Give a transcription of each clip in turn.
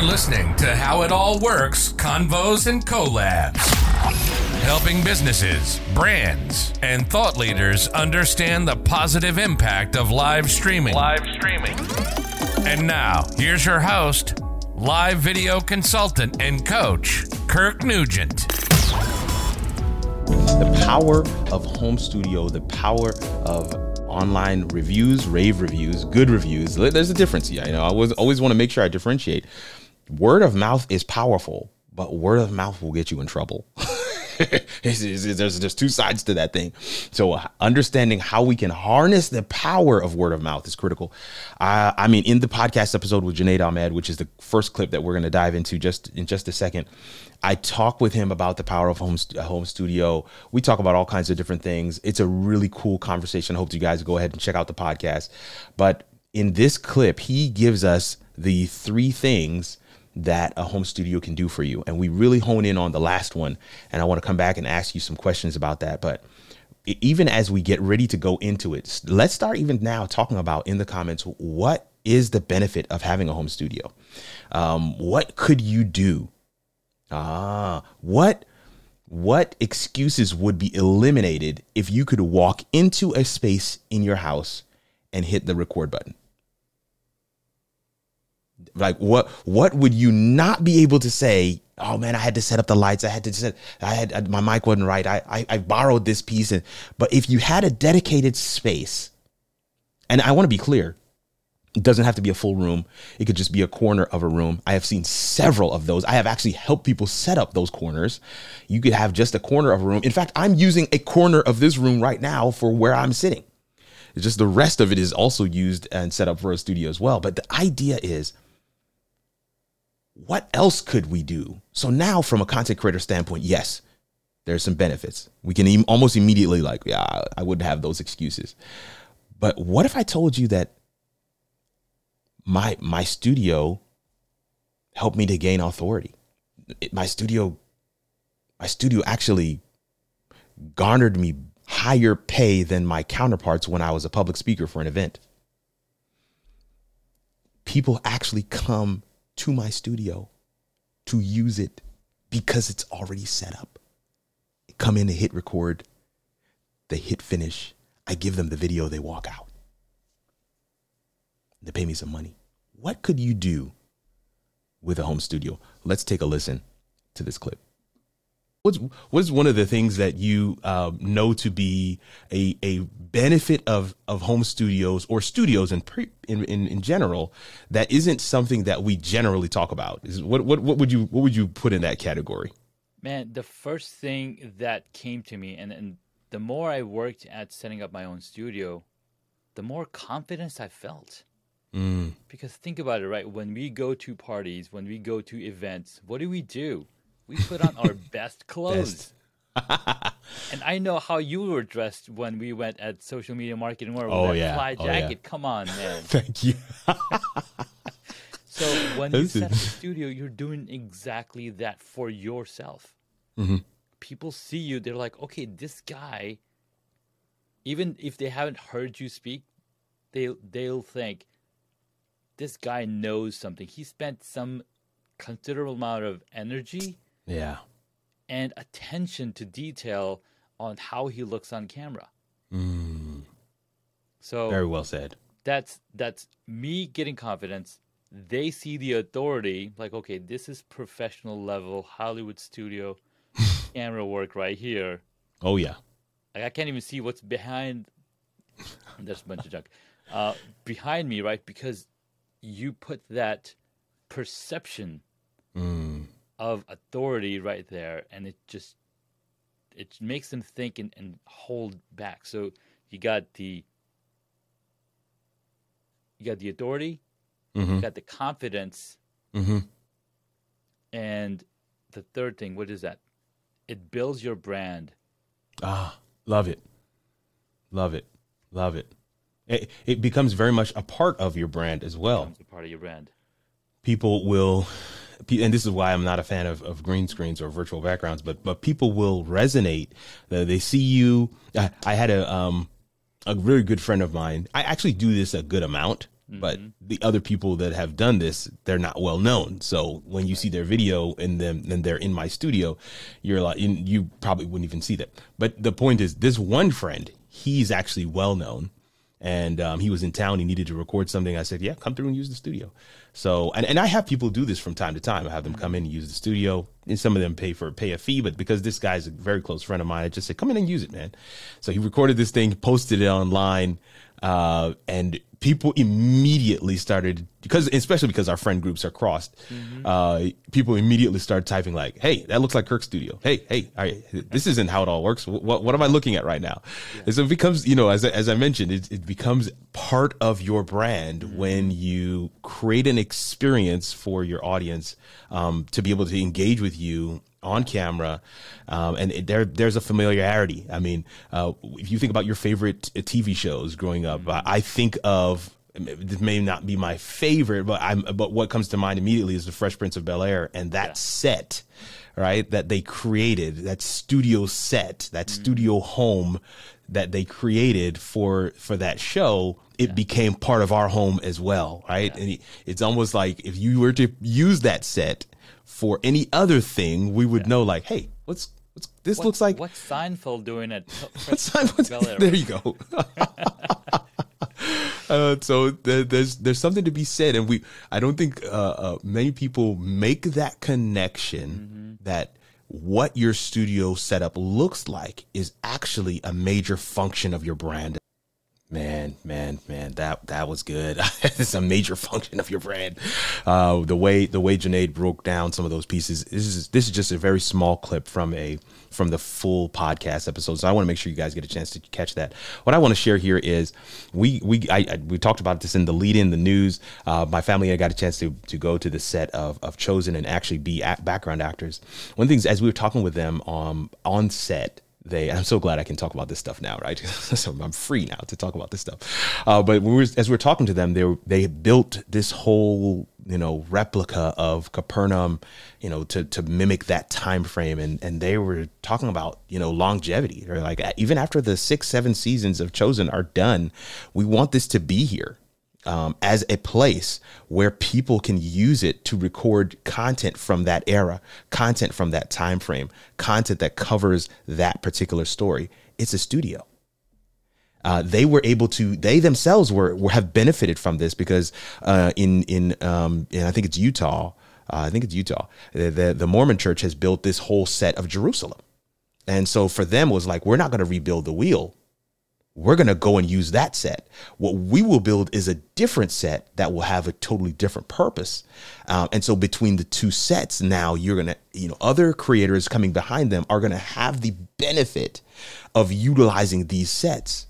You're listening to How It All Works Convos and Collabs. Helping businesses, brands, and thought leaders understand the positive impact of live streaming. Live streaming. And now, here's your host, live video consultant and coach, Kirk Nugent. The power of home studio, the power of online reviews, rave reviews, good reviews. There's a difference here. You know, I was always want to make sure I differentiate. Word of mouth is powerful, but word of mouth will get you in trouble. there's, there's two sides to that thing. So uh, understanding how we can harness the power of word of mouth is critical. Uh, I mean, in the podcast episode with Junaid Ahmed, which is the first clip that we're going to dive into just in just a second, I talk with him about the power of home home studio. We talk about all kinds of different things. It's a really cool conversation. I hope you guys go ahead and check out the podcast. But in this clip, he gives us the three things that a home studio can do for you. And we really hone in on the last one. And I want to come back and ask you some questions about that. But even as we get ready to go into it, let's start even now talking about in the comments what is the benefit of having a home studio? Um, what could you do Ah, what what excuses would be eliminated if you could walk into a space in your house and hit the record button? Like what what would you not be able to say? Oh man, I had to set up the lights. I had to set. I had uh, my mic wasn't right. I I, I borrowed this piece, and but if you had a dedicated space, and I want to be clear, it doesn't have to be a full room. It could just be a corner of a room. I have seen several of those. I have actually helped people set up those corners. You could have just a corner of a room. In fact, I'm using a corner of this room right now for where I'm sitting. It's just the rest of it is also used and set up for a studio as well. But the idea is what else could we do? So now, from a content creator standpoint, yes, there's some benefits. We can almost immediately, like, yeah, I would have those excuses. But what if I told you that my my studio helped me to gain authority. It, my studio my studio actually garnered me higher pay than my counterparts when I was a public speaker for an event. People actually come to my studio to use it because it's already set up. Come in to hit record, they hit finish. I give them the video, they walk out. They pay me some money. What could you do with a home studio? Let's take a listen to this clip. What's what's one of the things that you um, know to be a a benefit of of home studios or studios in, pre, in in in general that isn't something that we generally talk about? Is what what what would you what would you put in that category? Man, the first thing that came to me, and and the more I worked at setting up my own studio, the more confidence I felt. Mm. Because think about it, right? When we go to parties, when we go to events, what do we do? We put on our best clothes. and I know how you were dressed when we went at social media marketing or oh, that yeah. fly oh, jacket. Yeah. Come on, man. Thank you. so when you set up a studio, you're doing exactly that for yourself. Mm-hmm. People see you, they're like, okay, this guy, even if they haven't heard you speak, they they'll think this guy knows something. He spent some considerable amount of energy, yeah, and attention to detail on how he looks on camera. Mm. So very well said. That's that's me getting confidence. They see the authority, like okay, this is professional level Hollywood studio camera work right here. Oh yeah, like I can't even see what's behind. There's a bunch of junk uh, behind me, right? Because you put that perception mm. Of authority right there and it just it makes them think and, and hold back so you got the you got the authority mm-hmm. you got the confidence mm-hmm. and the third thing what is that it builds your brand ah love it love it love it it, it becomes very much a part of your brand as well. a part of your brand. People will, and this is why I'm not a fan of, of green screens or virtual backgrounds, but but people will resonate. They see you. I, I had a um a very good friend of mine. I actually do this a good amount. but the other people that have done this, they're not well known. So when you see their video and then then they're in my studio, you're like you probably wouldn't even see that. But the point is, this one friend, he's actually well known and um, he was in town. He needed to record something. I said, "Yeah, come through and use the studio." So, and, and I have people do this from time to time. I have them come in and use the studio, and some of them pay for pay a fee. But because this guy's a very close friend of mine, I just said, "Come in and use it, man." So he recorded this thing, posted it online, uh, and people immediately started because especially because our friend groups are crossed mm-hmm. uh, people immediately started typing like hey that looks like kirk studio hey hey this isn't how it all works what, what am i looking at right now yeah. and so it becomes you know as, as i mentioned it, it becomes part of your brand mm-hmm. when you create an experience for your audience um, to be able to engage with you on camera, um, and it, there there's a familiarity. I mean, uh, if you think about your favorite TV shows growing up, mm-hmm. I think of this may not be my favorite, but I'm but what comes to mind immediately is the Fresh Prince of Bel Air and that yeah. set, right? That they created that studio set, that mm-hmm. studio home that they created for for that show. It yeah. became part of our home as well, right? Yeah. And it's almost like if you were to use that set for any other thing, we would yeah. know like, hey, what's what's this what, looks like what's Seinfeld doing at what's Seinfeld? There you go. uh, so there's there's something to be said, and we I don't think uh, uh, many people make that connection mm-hmm. that what your studio setup looks like is actually a major function of your brand Man, man, man, that that was good. it's a major function of your brand. Uh, the way the way Junaid broke down some of those pieces. This is this is just a very small clip from a from the full podcast episode. So I want to make sure you guys get a chance to catch that. What I want to share here is we we I, I we talked about this in the lead in the news. Uh, my family and I got a chance to to go to the set of of Chosen and actually be background actors. One of the things as we were talking with them um, on set they i'm so glad i can talk about this stuff now right? So i'm free now to talk about this stuff. Uh, but we were, as we are talking to them they were, they built this whole you know replica of capernaum you know to to mimic that time frame. And and they were talking about you know longevity. Or like even after the six seven seasons of chosen are done we want this to be here um, as a place where people can use it to record content from that era, content from that time frame, content that covers that particular story. It's a studio. Uh, they were able to. They themselves were, were have benefited from this because uh, in in um, in I think it's Utah. Uh, I think it's Utah. The, the the Mormon Church has built this whole set of Jerusalem, and so for them it was like we're not going to rebuild the wheel we're going to go and use that set. What we will build is a different set that will have a totally different purpose. Um, and so between the two sets, now you're going to, you know, other creators coming behind them are going to have the benefit of utilizing these sets.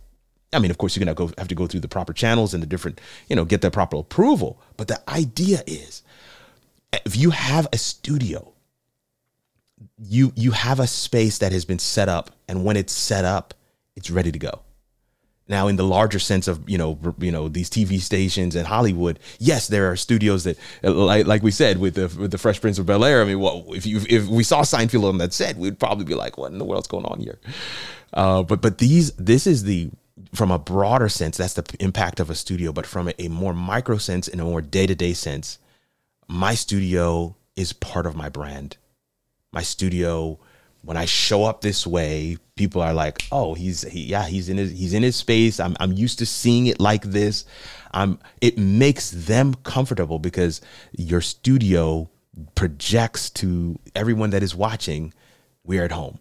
I mean, of course, you're going to go have to go through the proper channels and the different, you know, get the proper approval. But the idea is, if you have a studio, you you have a space that has been set up, and when it's set up, it's ready to go. Now, in the larger sense of you know you know these TV stations and Hollywood, yes, there are studios that like like we said with the with the Fresh Prince of Bel Air. I mean, well, if you if we saw Seinfeld on that set, we'd probably be like, what in the world's going on here? Uh, but but these this is the from a broader sense, that's the impact of a studio. But from a, more micro sense, in a more day to day sense, my studio is part of my brand. My studio when I show up this way, people are like, "Oh, he's he, yeah, he's in his he's in his space. I'm I'm used to seeing it like this. I'm it makes them comfortable because your studio projects to everyone that is watching, we're at home.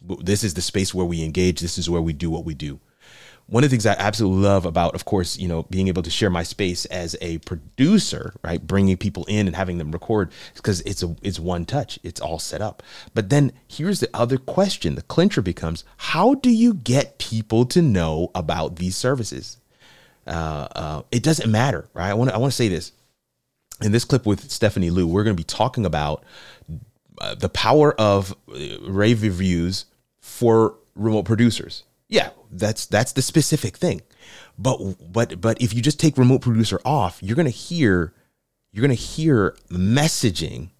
This is the space where we engage. This is where we do what we do one of the things I absolutely love about, of course, you know, being able to share my space as a producer, right, bringing people in and having them record, because it's a it's one touch, it's all set up. But then here's the other question: the clincher becomes, how do you get people to know about these services? Uh, uh, it doesn't matter, right? I want I want to say this in this clip with Stephanie Liu. We're going to be talking about uh, the power of uh, rave reviews for remote producers yeah, that's that's the specific thing. But but but if you just take remote producer off, you're gonna hear you're gonna hear messaging.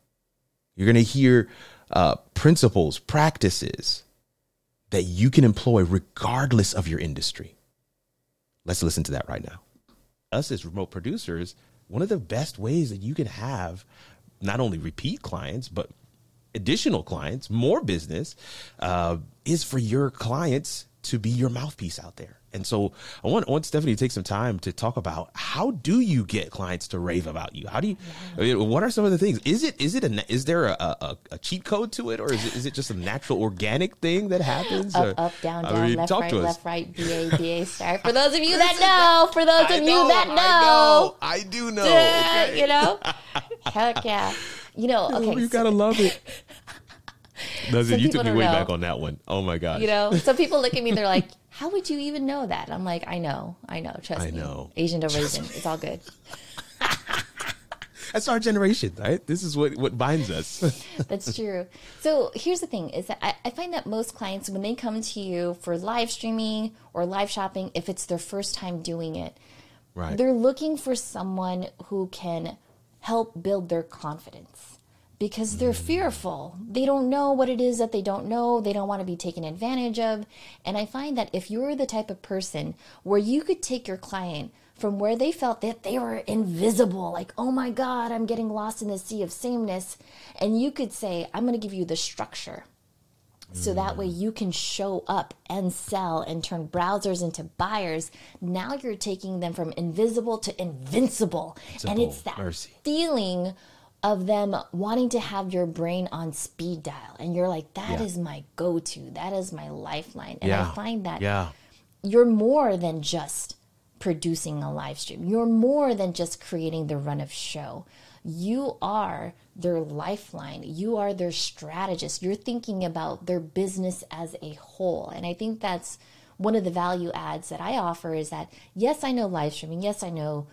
You're gonna hear uh, principles, practices that you can employ regardless of your industry. Let's listen to that right now. us as remote producers, one of the best ways that you can have not only repeat clients, but additional clients, more business, uh, is for your clients to be your mouthpiece out there. And so I want, I want Stephanie to take some time to talk about how do you get clients to rave about you? How do you, I mean, what are some of the things? Is it, is it a, is there a, a, a cheat code to it or is it, is it just a natural organic thing that happens? Up, Or- up, down, I mean, left, talk right, to us. left, right, B A B A star. For those of you that know, for those I of you that I know, I do know. Yeah, okay. you know, heck yeah, you know. Okay, you so- gotta love it. You took me way know. back on that one. Oh my gosh. You know, some people look at me, they're like, "How would you even know that?" I'm like, "I know, I know, trust I me." know. Asian to raisin, it's all good. That's our generation, right? This is what what binds us. That's true. So here's the thing: is that I, I find that most clients, when they come to you for live streaming or live shopping, if it's their first time doing it, right. they're looking for someone who can help build their confidence because they're fearful. They don't know what it is that they don't know. They don't want to be taken advantage of. And I find that if you're the type of person where you could take your client from where they felt that they were invisible, like, oh my God, I'm getting lost in the sea of sameness, and you could say, I'm going to give you the structure so that way you can show up and sell and turn browsers into buyers. Now you're taking them from invisible to invincible. and it's that mercy. feeling of them wanting to have your brain on speed dial. And you're like, that is Yeah. my go to, that is my lifeline. And yeah. I find that Yeah. you're more than just producing a live stream. You're more than just creating the run of show. You are their lifeline. You are their strategist. You're thinking about their business as a whole. And I think that's one of the value adds that I offer is that yes, I know live streaming. Yes, I know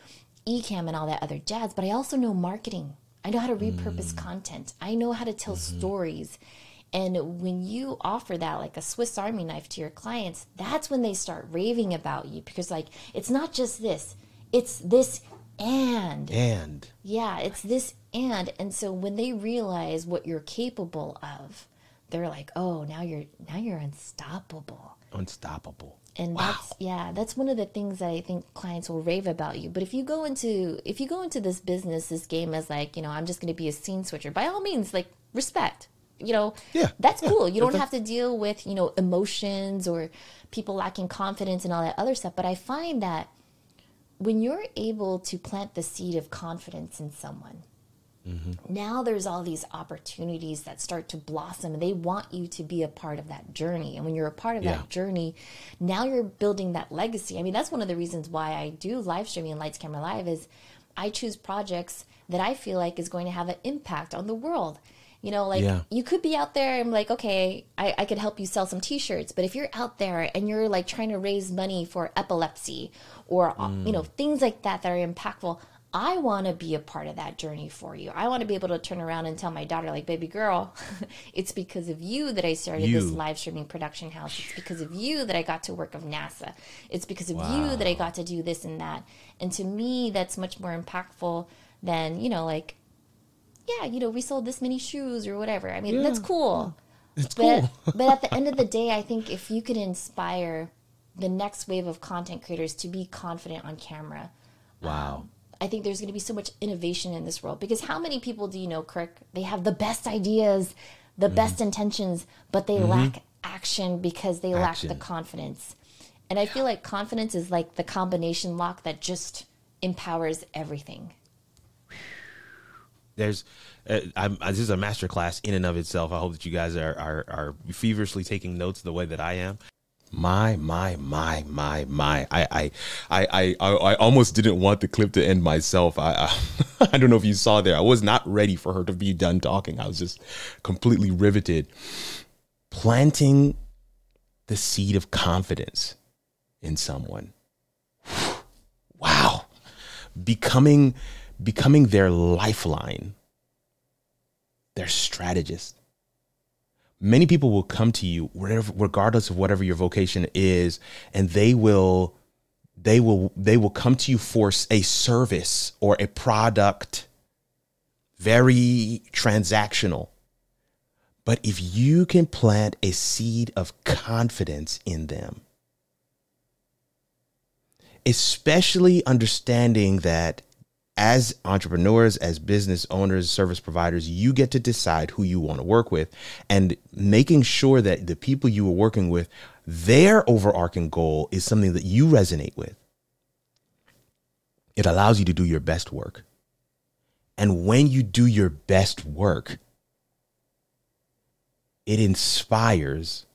Ecamm and all that other jazz, but I also know marketing. I know how to repurpose mm. content. I know how to tell mm-hmm. stories. And when you offer that like a Swiss Army knife to your clients, that's when they start raving about you because, like, it's not just this, it's this and. And Yeah, it's this and. And so when they realize what you're capable of, they're like, oh, now you're now you're unstoppable. unstoppable. And that's yeah, that's one of the things that I think clients will rave about you. But if you go into if you go into this business, this game as like, you know, I'm just gonna be a scene switcher, by all means, like respect. You know, Yeah. that's cool. You don't have to deal with, you know, emotions or people lacking confidence and all that other stuff. But I find that when you're able to plant the seed of confidence in someone, now there's all these opportunities that start to blossom and they want you to be a part of that journey and when you're a part of Yeah. that journey now you're building that legacy i mean that's one of the reasons why i do live streaming and lights camera live is i choose projects that i feel like is going to have an impact on the world you know like Yeah. you could be out there and like okay I, I could help you sell some t-shirts but if you're out there and you're like trying to raise money for epilepsy or uh, you know things like that that are impactful i want to be a part of that journey for you i want to be able to turn around and tell my daughter like baby girl it's because of you that i started this live streaming production house it's because of you that i got to work of nasa it's because of you that i got to do this and that and to me that's much more impactful than you know like yeah, you know, we sold this many shoes or whatever. I mean, that's cool. It's But cool. but at the end of the day, I think if you could inspire the next wave of content creators to be confident on camera, um, Wow. I think there's going to be so much innovation in this world. Because how many people do you know, Kirk? They have the best ideas, the Mm-hmm. best intentions, but they lack action because they lack the confidence. And I feel like confidence is like the combination lock that just empowers everything. There's, uh, I'm, uh, this is a master class in and of itself. I hope that you guys are, are are feverishly taking notes the way that I am. My, my, my, my, my. I, I, I, I, I almost didn't want the clip to end myself. I, I, I don't know if you saw there. I was not ready for her to be done talking. I was just completely riveted. Planting the seed of confidence in someone. Wow. Becoming, becoming their lifeline, their strategist many people will come to you whatever regardless of whatever your vocation is and they will they will they will come to you for a service or a product very transactional. But if you can plant a seed of confidence in them especially understanding that as entrepreneurs, as business owners, service providers, you get to decide who you want to work with and making sure that the people you are working with, their overarching goal is something that you resonate with. It allows you to do your best work. And when you do your best work, it inspires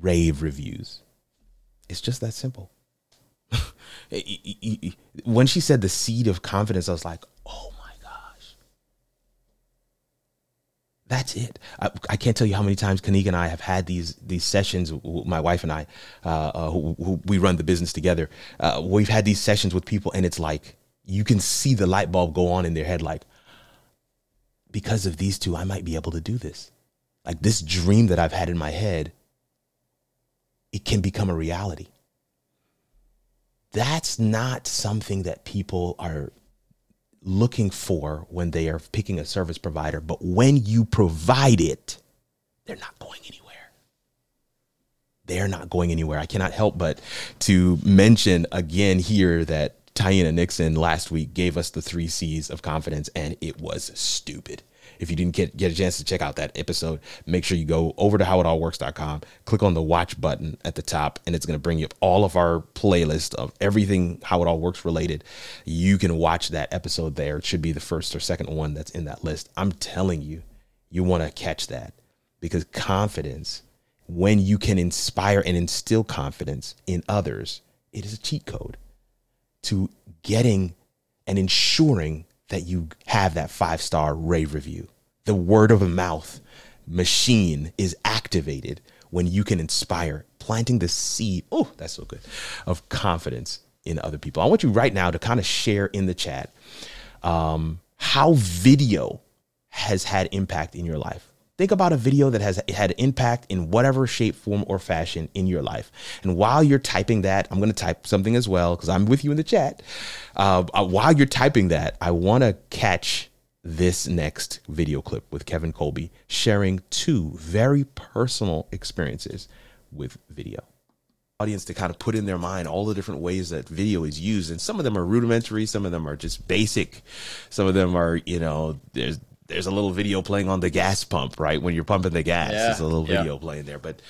rave reviews. It's just that simple. when she said the seed of confidence, I was like, oh my gosh. That's it. I, I can't tell you how many times Kanika and I have had these these sessions. My wife and I, uh, uh, who, who, we run the business together. Uh, we've had these sessions with people, and it's like you can see the light bulb go on in their head. Like, because of these two, I might be able to do this. Like this dream that I've had in my head, it can become a reality that's not something that people are looking for when they are picking a service provider. But when you provide it, they're not going anywhere. They're not going anywhere. I cannot help but to mention again here that Tyena Nixon last week gave us the three C's of confidence, and it was stupid. If you didn't get, get a chance to check out that episode, make sure you go over to howitallworks.com, click on the watch button at the top, and it's going to bring you up all of our playlist of everything How It All Works related. You can watch that episode there. It should be the first or second one that's in that list. I'm telling you, you want to catch that because confidence, when you can inspire and instill confidence in others, it is a cheat code to getting and ensuring that you have that five star rave review. The word of mouth machine is activated when you can inspire, planting the seed. Oh, that's so good of confidence in other people. I want you right now to kind of share in the chat um, how video has had impact in your life. Think about a video that has had impact in whatever shape, form, or fashion in your life. And while you're typing that, I'm going to type something as well because I'm with you in the chat. Uh, uh, while you're typing that, I want to catch this next video clip with Kevin Kolbe sharing two very personal experiences with video audience to kind of put in their mind all the different ways that video is used and some of them are rudimentary some of them are just basic some of them are you know there's there's a little video playing on the gas pump, right? When you're pumping the gas, yeah. there's a little video yeah. playing there. But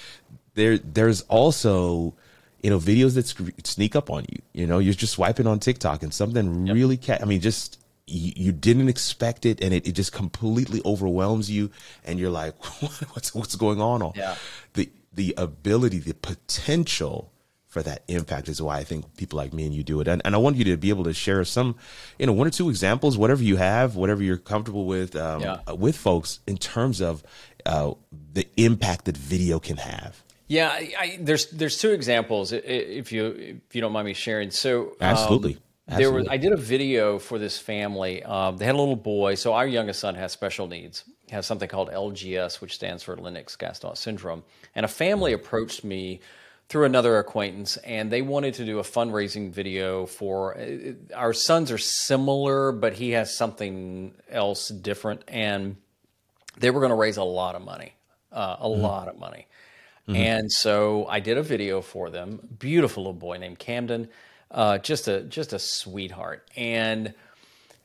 there, there's also, you know, videos that sneak up on you. You know, you're just swiping on TikTok and something yep. really, ca- I mean, just you, you, didn't expect it, and it, it just completely overwhelms you, and you're like, what's what's going on? Yeah. The the ability, the potential for that impact is why I think people like me and you do it. And, and I want you to be able to share some, you know, one or two examples, whatever you have, whatever you're comfortable with, um, yeah. Uh, with folks in terms of uh, the impact that video can have. Yeah, I, I, there's there's two examples if you if you don't mind me sharing. So um, absolutely. There was I did a video for this family. Um, they had a little boy. So our youngest son has special needs. Has something called LGS, which stands for Lennox-Gastaut syndrome. And a family approached me through another acquaintance, and they wanted to do a fundraising video for uh, our sons are similar, but he has something else different, and they were going to raise a lot of money, uh, a mm-hmm. lot of money. Mm-hmm. And so I did a video for them. Beautiful little boy named Camden, uh, just a just a sweetheart, and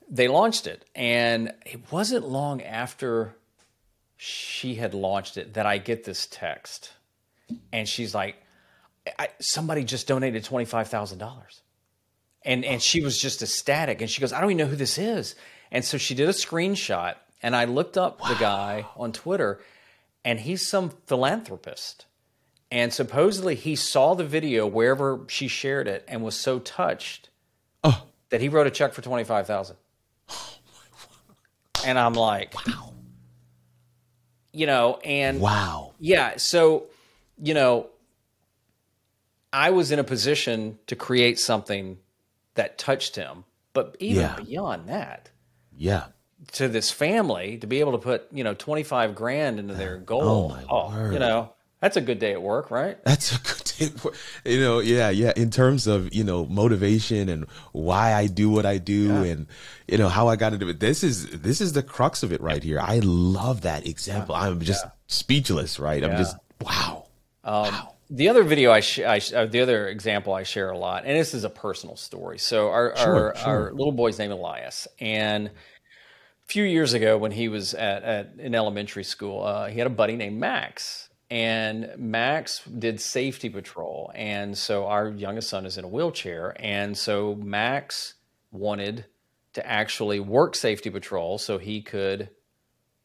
they launched it. And it wasn't long after she had launched it that I get this text, and she's like I, somebody just donated twenty five thousand dollars, and and she was just ecstatic, and she goes, I don't even know who this is, and so she did a screenshot, and I looked up wow. the guy on Twitter, and he's some philanthropist, and supposedly he saw the video wherever she shared it and was so touched oh. that he wrote a check for twenty five thousand. Oh and I'm like, wow, you know, and wow, yeah, so you know I was in a position to create something that touched him. But even yeah. beyond that, yeah, to this family to be able to put you know twenty five grand into their goal, oh, oh you know that's a good day at work, right? That's a good day at work. You know, yeah, yeah. In terms of, you know, motivation and why I do what I do yeah. and, you know, how I got into it. This is, this is the crux of it right here. I love that example. Yeah. I'm just yeah. speechless, right? I'm just, wow. Um, wow. The other video I, sh- I sh- uh, the other example I share a lot, and this is a personal story. So our Sure, our, sure. our little boy's name Elias, and a few years ago when he was at, at in elementary school, uh, he had a buddy named Max, and Max did safety patrol, and so our youngest son is in a wheelchair, and so Max wanted to actually work safety patrol so he could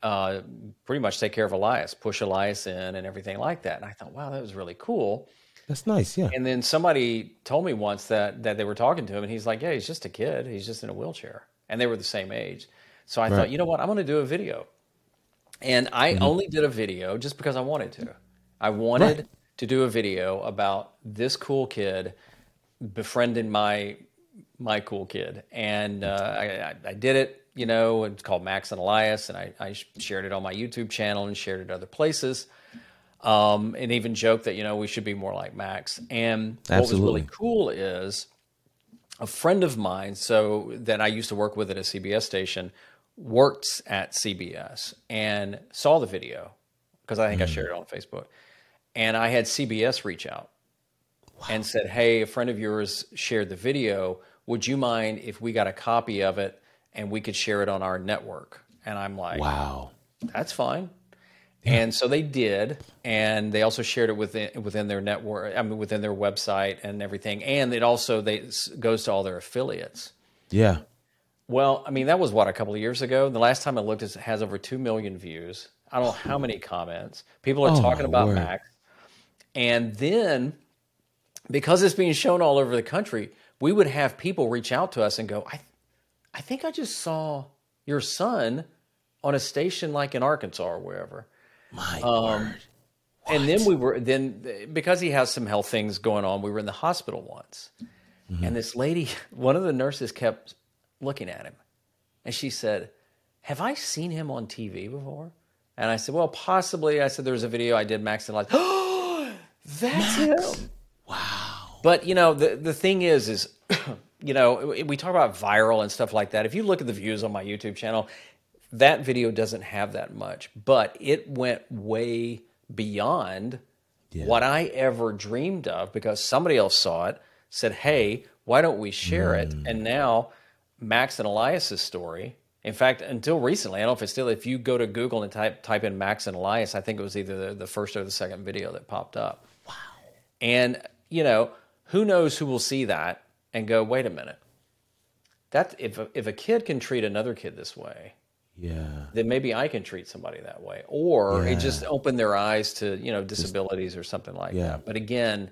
uh, pretty much take care of Elias, push Elias in, and everything like that. And I thought, wow, that was really cool. That's nice. Yeah. And then somebody told me once that that they were talking to him, and he's like, "Yeah, he's just a kid. He's just in a wheelchair." And they were the same age. So I thought, you know what? I'm going to do a video. And I only did a video just because I wanted to. I wanted Right. to do a video about this cool kid befriending my my cool kid, and uh, I, I, I did it. You know, it's called Max and Elias, and I, I shared it on my YouTube channel and shared it other places. Um, and even joked that you know we should be more like Max. And what was really cool is a friend of mine, so that I used to work with at a CBS station, worked at CBS and saw the video because I think I shared it on Facebook, and I had CBS reach out and said, "Hey, a friend of yours shared the video. Would you mind if we got a copy of it and we could share it on our network?" And I'm like, Wow. that's fine. And so they did, and they also shared it within within their network. I mean, within their website and everything. And it also they goes to all their affiliates. Yeah. Well, I mean, that was what a couple of years ago. The last time I looked, it has over two million views. I don't know how many comments. People are Oh, talking about word. Max, and then because it's being shown all over the country, we would have people reach out to us and go, "I, I think I just saw your son on a station like in Arkansas or wherever." My Um, word. And then we were then because he has some health things going on. We were in the hospital once, and this lady, one of the nurses, kept looking at him, and she said, "Have I seen him on TV before?" And I said, "Well, possibly." I said, "There was a video I did, Max and like, oh, that's him." Wow. But you know, the the thing is, is you know, we talk about viral and stuff like that. If you look at the views on my YouTube channel, that video doesn't have that much, but it went way beyond what I ever dreamed of because somebody else saw it, said, "Hey, why don't we share it?" Hmm. And now Max and Elias's story. In fact, until recently, I don't know if it's still. If you go to Google and type type in Max and Elias, I think it was either the, the first or the second video that popped up. Wow. And, you know, who knows who will see that and go, wait a minute. That if a, if a kid can treat another kid this way, Yeah. then maybe I can treat somebody that way. Or it just opened their eyes to, you know, disabilities or something like Yeah. that. But again,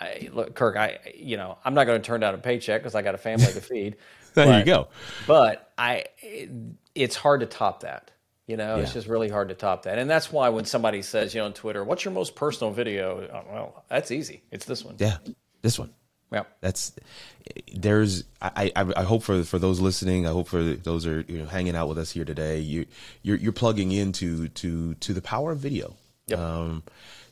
I, look, Kirk, I, you know, I'm not going to turn down a paycheck because I got a family to feed. There but, you go. But I, it, it's hard to top that. You know, it's just really hard to top that. And that's why when somebody says, you know, on Twitter, what's your most personal video? Oh, well, that's easy. It's this one. Yeah. This one. Yeah. That's there's I, I I hope for for those listening, I hope for those are you know hanging out with us here today. You you're you're plugging into to to the power of video. Yep. Um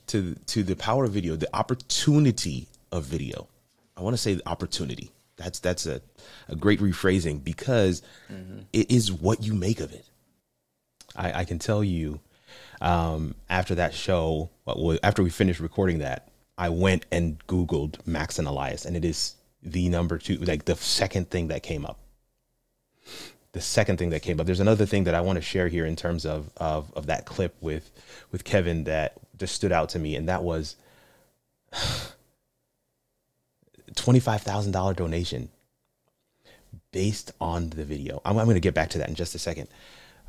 to to the power of video, the opportunity of video. I want to say the opportunity. That's that's a, a great rephrasing because it is what you make of it. I, I can tell you um, after that show, after we finished recording that, I went and Googled Max and Elias, and it is the number two, like the second thing that came up. The second thing that came up. There's another thing that I want to share here in terms of of of that clip with with Kevin that just stood out to me, and that was twenty five thousand dollar donation based on the video. I'm, I'm going to get back to that in just a second.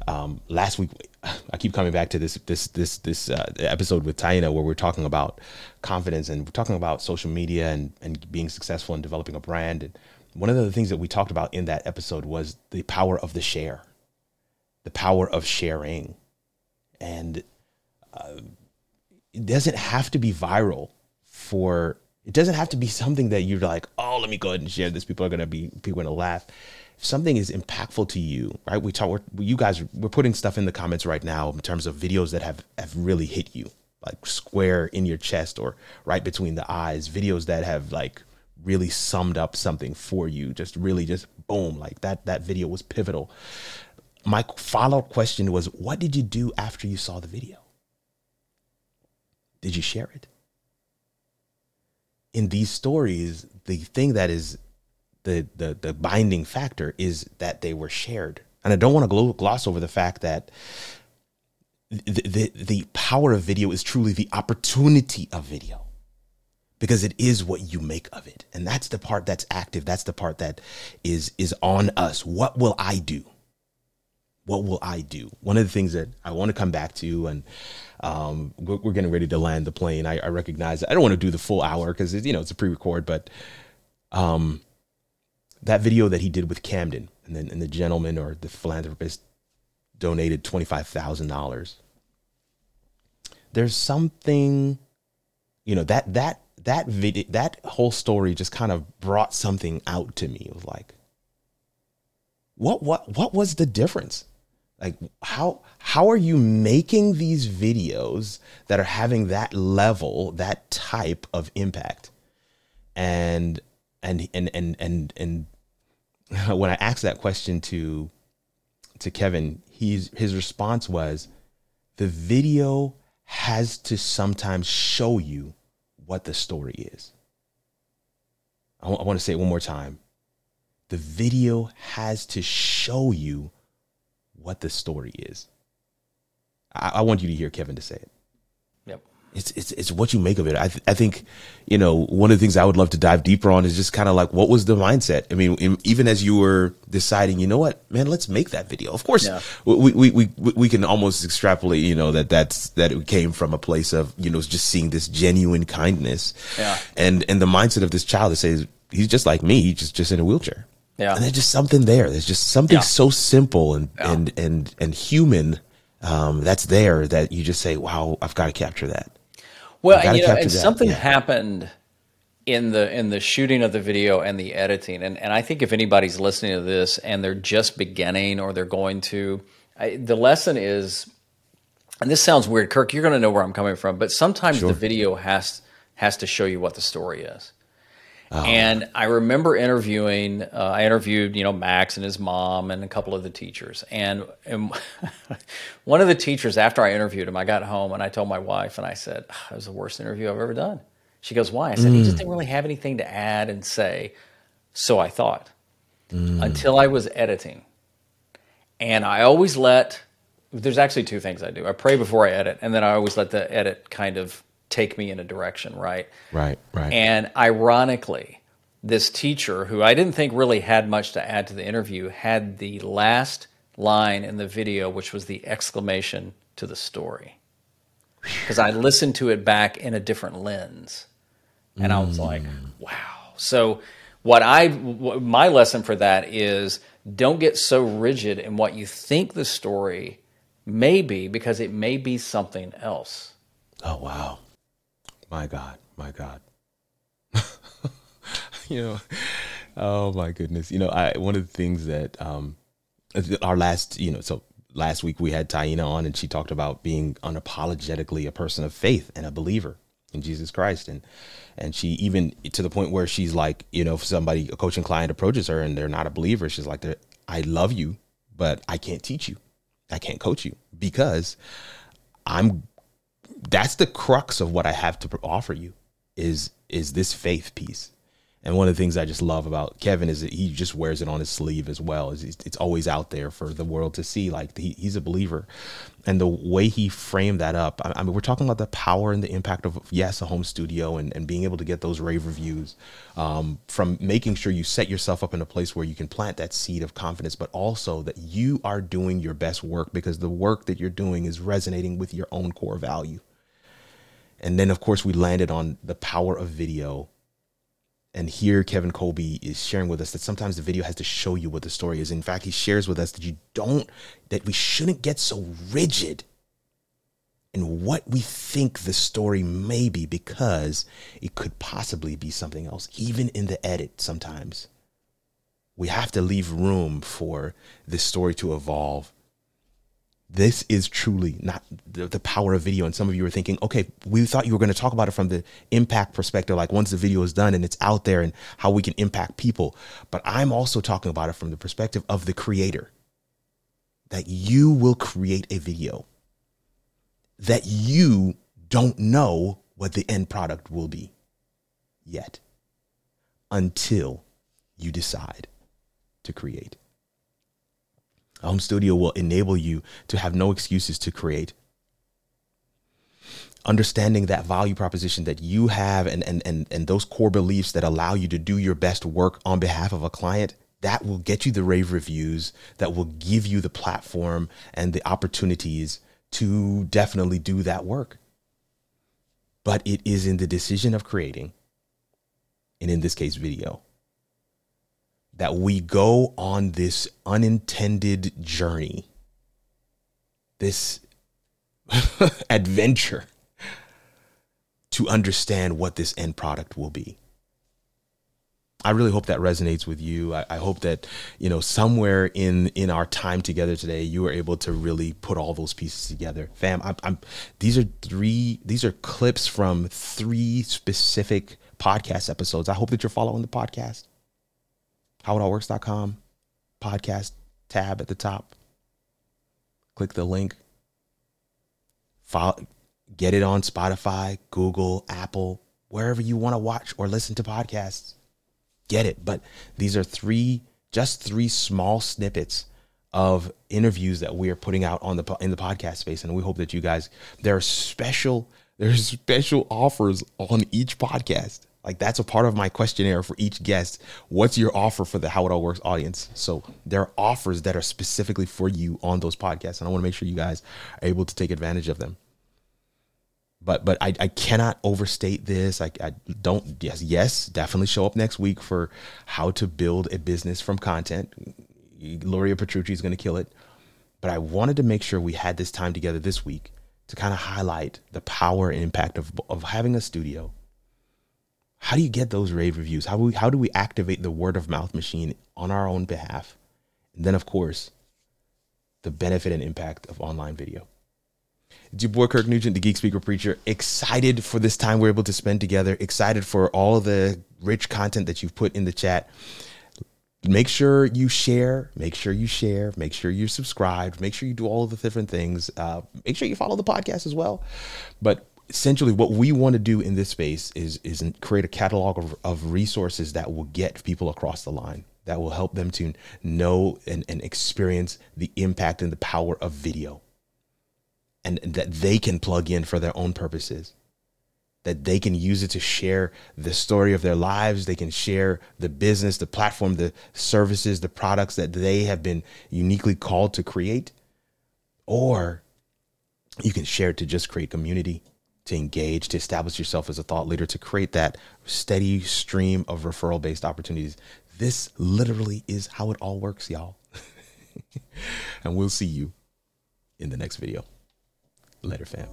Um, last week, I keep coming back to this this this this uh, episode with Taina where we're talking about confidence and we're talking about social media and and being successful in developing a brand. And one of the things that we talked about in that episode was the power of the share, the power of sharing, and uh, it doesn't have to be viral for it doesn't have to be something that you're like, oh, let me go ahead and share this. People are gonna be people are gonna laugh. If something is impactful to you, right? We talk. We're, you guys, we're putting stuff in the comments right now in terms of videos that have have really hit you, like square in your chest or right between the eyes. Videos that have like really summed up something for you. Just really, just boom, like that. That video was pivotal. My follow up question was, what did you do after you saw the video? Did you share it? in these stories, the thing that is the the the binding factor is that they were shared. And I don't want to gloss over the fact that the, the, the power of video is truly the opportunity of video because it is what you make of it. And that's the part that's active. That's the part that is is on us. What will i do? What will i do? One of the things that i want to come back to and um, we're, getting ready to land the plane. I, I recognize i don't want to do the full hour because you know it's a pre-record but um that video that he did with camden and then and the gentleman or the philanthropist donated $25000 there's something you know that that that video, that whole story just kind of brought something out to me. It was like, what, what, what was the difference? Like, how, how are you making these videos that are having that level, that type of impact? And, and, and, and, and, and when I asked that question to, to Kevin, he's, his response was, the video has to sometimes show you what the story is. I, w- I want to say it one more time. The video has to show you what the story is. I, I want you to hear Kevin to say it. It's, it's, it's what you make of it. I, th- I think, you know, one of the things I would love to dive deeper on is just kind of like, what was the mindset? I mean, even as you were deciding, you know what, man, let's make that video. Of course, yeah. we, we, we, we can almost extrapolate, you know, that that's, that it came from a place of, you know, just seeing this genuine kindness. Yeah. And, and the mindset of this child that says, he's just like me, he's just, just in a wheelchair. Yeah. And there's just something there. There's just something yeah. so simple and, yeah. and, and, and human, um, that's there that you just say, wow, I've got to capture that. Well, you know, and something yeah. happened in the in the shooting of the video and the editing, and and I think if anybody's listening to this and they're just beginning or they're going to, I, the lesson is, and this sounds weird, Kirk, you're going to know where I'm coming from, but sometimes sure. the video has has to show you what the story is. Oh. And I remember interviewing, uh, I interviewed, you know, Max and his mom and a couple of the teachers. And, and one of the teachers, after I interviewed him, I got home and I told my wife and I said, oh, it was the worst interview I've ever done. She goes, why? I said, mm. he just mm. didn't really have anything to add and say. So I thought mm. until I was editing. And I always let, there's actually two things I do. I pray before I edit, and then I always let the edit kind of take me in a direction, right? Right, right. And ironically, this teacher, who I didn't think really had much to add to the interview, had the last line in the video, which was the exclamation to the story. Because I listened to it back in a different lens. And I was like, mm. wow. So, what I, my lesson for that is don't get so rigid in what you think the story may be because it may be something else. Oh, wow. My God, my God. you know, oh my goodness. You know, I one of the things that um our last, you know, so last week we had Taina on and she talked about being unapologetically a person of faith and a believer in Jesus Christ and and she even to the point where she's like, you know, if somebody a coaching client approaches her and they're not a believer, she's like, I love you, but I can't teach you. I can't coach you because I'm that's the crux of what I have to offer you is is this faith piece. And one of the things I just love about Kevin is that he just wears it on his sleeve as well. It's always out there for the world to see. Like he, he's a believer, and the way he framed that up. I, I, mean, we're talking about the power and the impact of yes, a home studio, and, and being able to get those rave reviews, um, from making sure you set yourself up in a place where you can plant that seed of confidence, but also that you are doing your best work because the work that you're doing is resonating with your own core value. And then, of course, we landed on the power of video. And here, Kevin Kolbe is sharing with us that sometimes the video has to show you what the story is. In fact, he shares with us that you don't, that we shouldn't get so rigid in what we think the story may be because it could possibly be something else, even in the edit sometimes. We have to leave room for this story to evolve this is truly not the, the, power of video. And some of you are thinking, okay, we thought you were going to talk about it from the impact perspective, like once the video is done and it's out there and how we can impact people. But I'm also talking about it from the perspective of the creator that you will create a video that you don't know what the end product will be. yet until you decide to create. Home studio will enable you to have no excuses to create. Understanding that value proposition that you have and, and, and, and those core beliefs that allow you to do your best work on behalf of a client, that will get you the rave reviews, that will give you the platform and the opportunities to definitely do that work. But it is in the decision of creating, and in this case, video, that we go on this unintended journey, this adventure to understand what this end product will be. I really hope that resonates with you. I, I, hope that you know somewhere in in our time together today, you were able to really put all those pieces together, fam. I'm, I'm these are three these are clips from three specific podcast episodes. I hope that you're following the podcast howitallworks.com podcast tab at the top. Click the link. Follow, get it on Spotify, Google, Apple, wherever you want to watch or listen to podcasts. Get it. But these are three, just three small snippets of interviews that we are putting out on the in the podcast space, and we hope that you guys there are special there's special offers on each podcast. Like that's a part of my questionnaire for each guest. What's your offer for the How It All Works audience? So there are offers that are specifically for you on those podcasts, and I want to make sure you guys are able to take advantage of them. But but I, I cannot overstate this. I, I don't yes yes definitely show up next week for how to build a business from content. Luria Petrucci is going to kill it. But I wanted to make sure we had this time together this week to kind of highlight the power and impact of, of having a studio how do you get those rave reviews? How do we, how do we activate the word of mouth machine on our own behalf? And then, of course, the benefit and impact of online video. It's your boy Kirk Nugent, the Geek Speaker Preacher. Excited for this time we're able to spend together. Excited for all the rich content that you've put in the chat. Make sure you share. Make sure you share. Make sure you're subscribed. Make sure you do all of the different things. Uh, make sure you follow the podcast as well. But essentially what we want to do in this space is is create a catalog of, of resources that will get people across the line that will help them to know and, and experience the impact and the power of video. And that they can plug in for their own purposes. That they can use it to share the story of their lives. They can share the business the platform the services the products that they have been uniquely called to create. Or you can share it to just create community to engage, to establish yourself as a thought leader, to create that steady stream of referral based opportunities. This literally is how it all works, y'all. and we'll see you in the next video. Later, fam.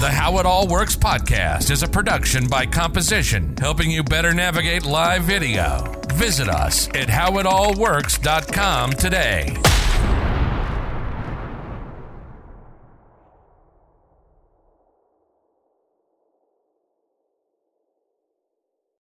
The How It All Works podcast is a production by Composition, helping you better navigate live video. Visit us at howitallworks.com today.